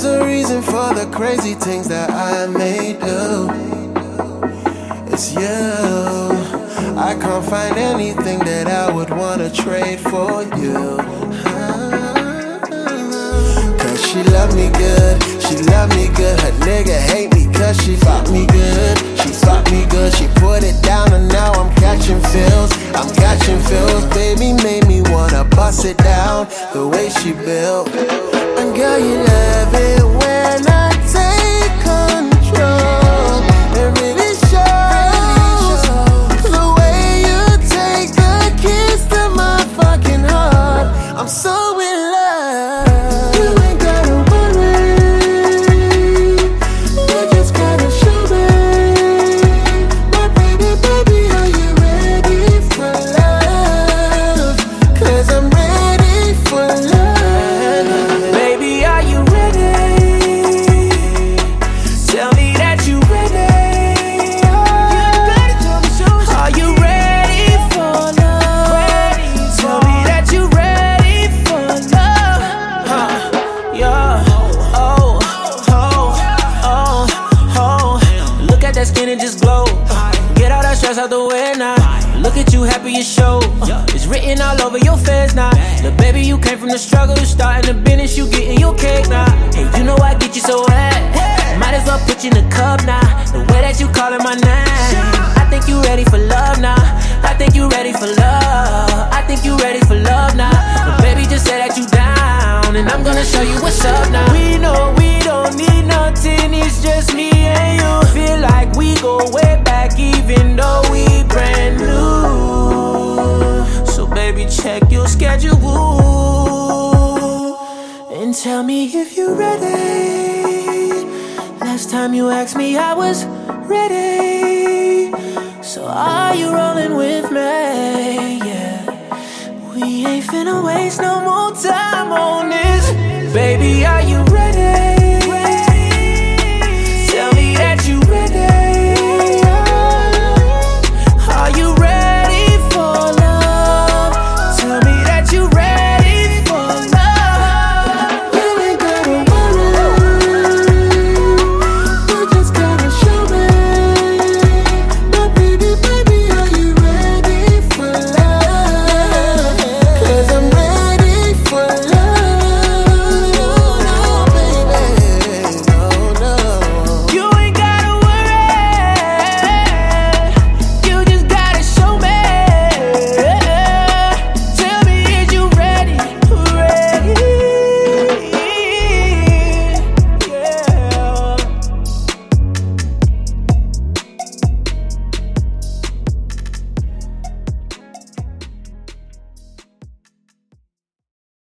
There's a reason for the crazy things that I may do. It's you. I can't find anything that I would wanna trade for you. Cause she love me good, she love me good. Her nigga hate me cause she fuck me good. She fuck me good, she put it down and now I'm catching feels. I'm catching feels, baby made me wanna bust it down the way she built. And girl, you love it Look at you happy as show. It's written all over your face now. The baby, you came from the struggle. You starting the business, you getting your cake now. Hey, you know I get you so wet. Might as well put you in the cup now. The way that you calling my name. I think you ready for love now. I think you ready for love. I think you ready for love now. We go way back, even though we brand new. So baby, check your schedule and tell me if you're ready. Last time you asked me, I was ready. So are you rolling with me? Yeah. We ain't finna waste no